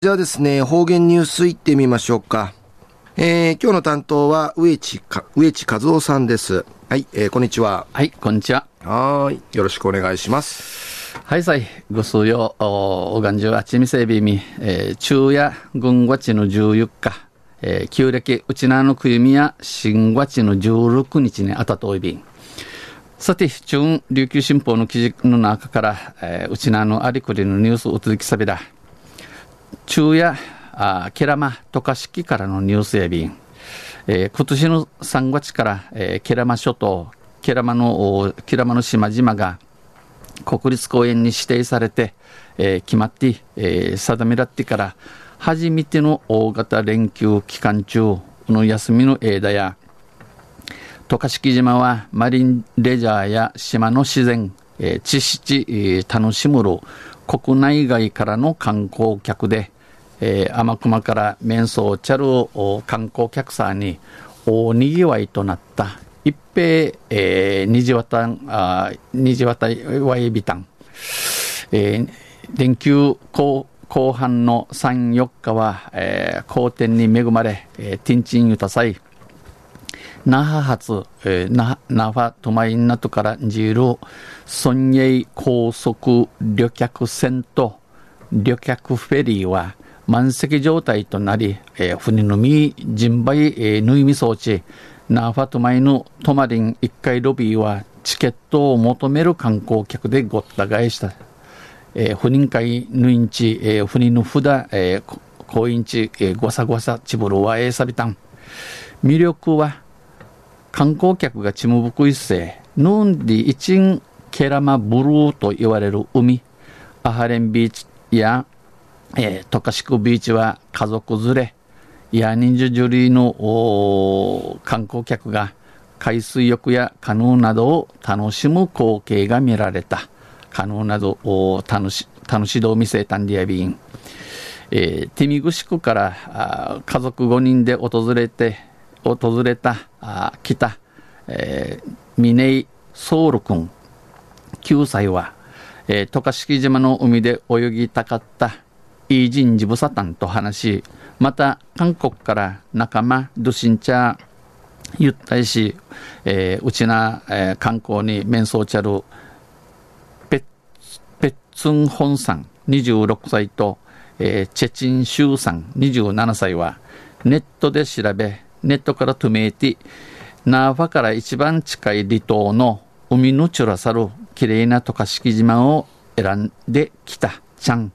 じゃあですね、方言ニュースいってみましょうか。えー、今日の担当は植地か、植地和夫さんです。はい、えー、こんにちは。はい、こんにちは。はい、よろしくお願いします。はい、さい、ご数よ、おがんじゅうあちみせびみ、えー、昼夜、軍月の14日、えー、旧暦、うちなのくゆみや、新月の16日にあたといびん。さて、中琉球新報の記事の中から、えー、うちなのありくりのニュースを続きさびだ。中夜、あケラマ渡嘉敷からのニュース便、えー、今年の3月から、えー、ケラマ諸島、ケラマの、ケラマの島々が国立公園に指定されて、えー、決まって、えー、定めらってから、初めての大型連休期間中の休みの間や、渡嘉敷島はマリンレジャーや島の自然、えー、知識、えー、楽しむる国内外からの観光客で、えー、天熊から面相チャルを観光客さんに大にぎわいとなった一平、えー、虹渡あ虹渡わいびたん、えー、連休後後半の3、4日は、えー、好天に恵まれ、えー、ティンチンユタサイ、那覇発、えー、那那覇トマインナトからジール、孫英高速旅客船と旅客フェリーは満席状態となり、えー、船のみ、人売、えー、縫いみ装置、ナーファトマイのトマリン1階ロビーはチケットを求める観光客でごった返した。えー、不妊会ぬいんち、えー、不妊の札、えー、婚姻地、えー、ごさごさちぶるわえさびたん。魅力は、観光客がちむぶく一世、ヌンディイチンケラマブルーと言われる海、アハレンビーチや、えー、トカシクビーチは家族連れ、や忍者ジュリーの観光客が海水浴やカヌーなどを楽しむ光景が見られた。カヌーなどを楽し、楽しどを見せたんでやびん。えー、ティミグシクからあ家族5人で訪れて、訪れた、あ来た、えー、峰井ソウル君、9歳は、えー、渡嘉敷島の海で泳ぎたかったイージンジブサタンと話し、また韓国から仲間、ドシンチャー、ゆったりし、えー、うちな、えー、観光に面相ちゃる、ペッ、ペッツンホンさん、26歳と、えー、チェチンシューさん、27歳は、ネットで調べ、ネットからトゥメイティ、ナーファから一番近い離島の海のチュラサル、綺麗な渡嘉敷島を選んできた、ちゃん、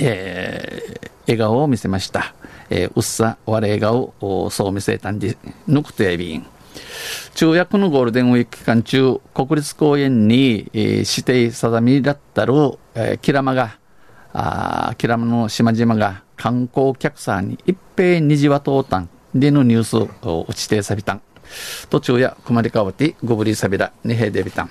えー、笑顔を見せました。えー、うっさ、我笑顔そう見せたんで、ぬくとやびん。中約のゴールデンウィーク期間中、国立公園に、えー、指定定めだったる、えー、キラマが、あキラマの島々が観光客さんに一平にじわとうたん。でのニュースをちてさびたん。途中やくまりかわてごぶりさびらにへでびたん。